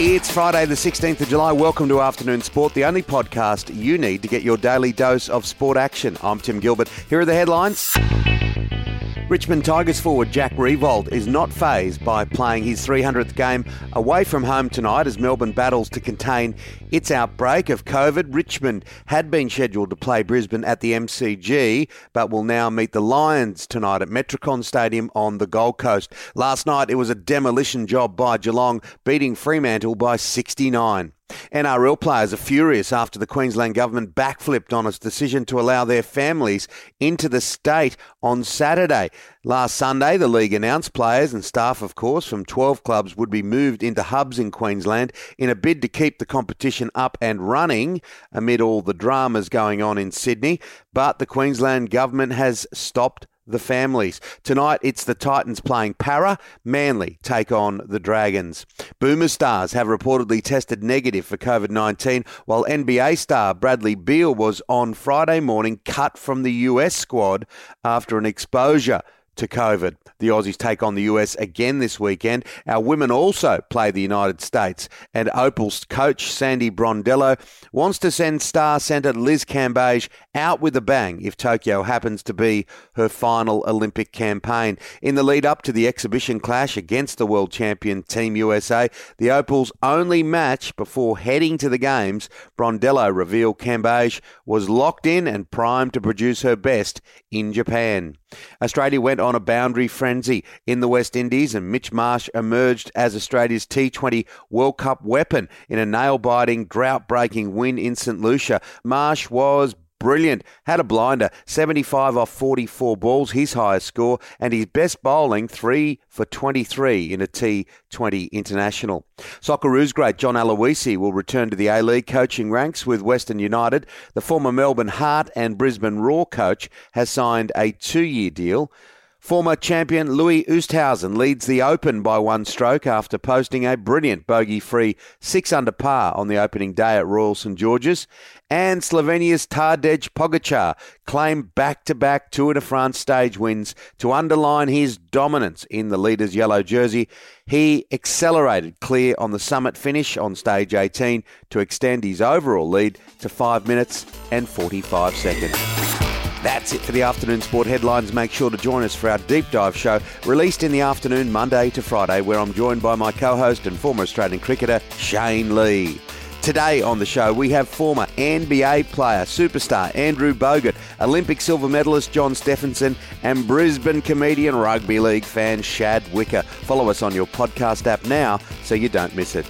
It's Friday, the 16th of July. Welcome to Afternoon Sport, the only podcast you need to get your daily dose of sport action. I'm Tim Gilbert. Here are the headlines. Richmond Tigers forward Jack Riewoldt is not fazed by playing his 300th game away from home tonight as Melbourne battles to contain its outbreak of COVID. Richmond had been scheduled to play Brisbane at the MCG, but will now meet the Lions tonight at Metricon Stadium on the Gold Coast. Last night it was a demolition job by Geelong, beating Fremantle by 69. NRL players are furious after the Queensland government backflipped on its decision to allow their families into the state on Saturday. Last Sunday, the league announced players and staff, of course, from 12 clubs would be moved into hubs in Queensland in a bid to keep the competition up and running amid all the dramas going on in Sydney. But the Queensland government has stopped the families. Tonight, it's the Titans playing Parra. Manly take on the Dragons. Boomer stars have reportedly tested negative for COVID 19, while NBA star Bradley Beal was on Friday morning cut from the US squad after an exposure to COVID. The Aussies take on the US again this weekend. Our women also play the United States. And Opal's coach, Sandy Brondello, wants to send star centre Liz Cambage out with a bang if Tokyo happens to be her final Olympic campaign. In the lead up to the exhibition clash against the world champion Team USA, the Opals' only match before heading to the Games, Brondello revealed Cambage was locked in and primed to produce her best in Japan. Australia went on a boundary frenzy in the West Indies, and Mitch Marsh emerged as Australia's T20 World Cup weapon in a nail biting, drought breaking win in St. Lucia. Marsh was brilliant. Had a blinder, 75 off 44 balls, his highest score, and his best bowling, 3 for 23 in a T20 international. Socceroos great John Aloisi will return to the A League coaching ranks with Western United. The former Melbourne Heart and Brisbane Roar coach has signed a two year deal. Former champion Louis Oosthuizen leads the Open by one stroke after posting a brilliant bogey-free six under par on the opening day at Royal St George's. And Slovenia's Tadej Pogacar claimed back-to-back Tour de France stage wins to underline his dominance in the leader's yellow jersey. He accelerated clear on the summit finish on stage 18 to extend his overall lead to 5 minutes and 45 seconds. That's it for the afternoon sport headlines. Make sure to join us for our deep dive show, released in the afternoon, Monday to Friday, where I'm joined by my co host and former Australian cricketer, Shane Lee. Today on the show, we have former NBA player, superstar Andrew Bogut, Olympic silver medalist John Steffensen, and Brisbane comedian, rugby league fan Shad Wicker. Follow us on your podcast app now so you don't miss it.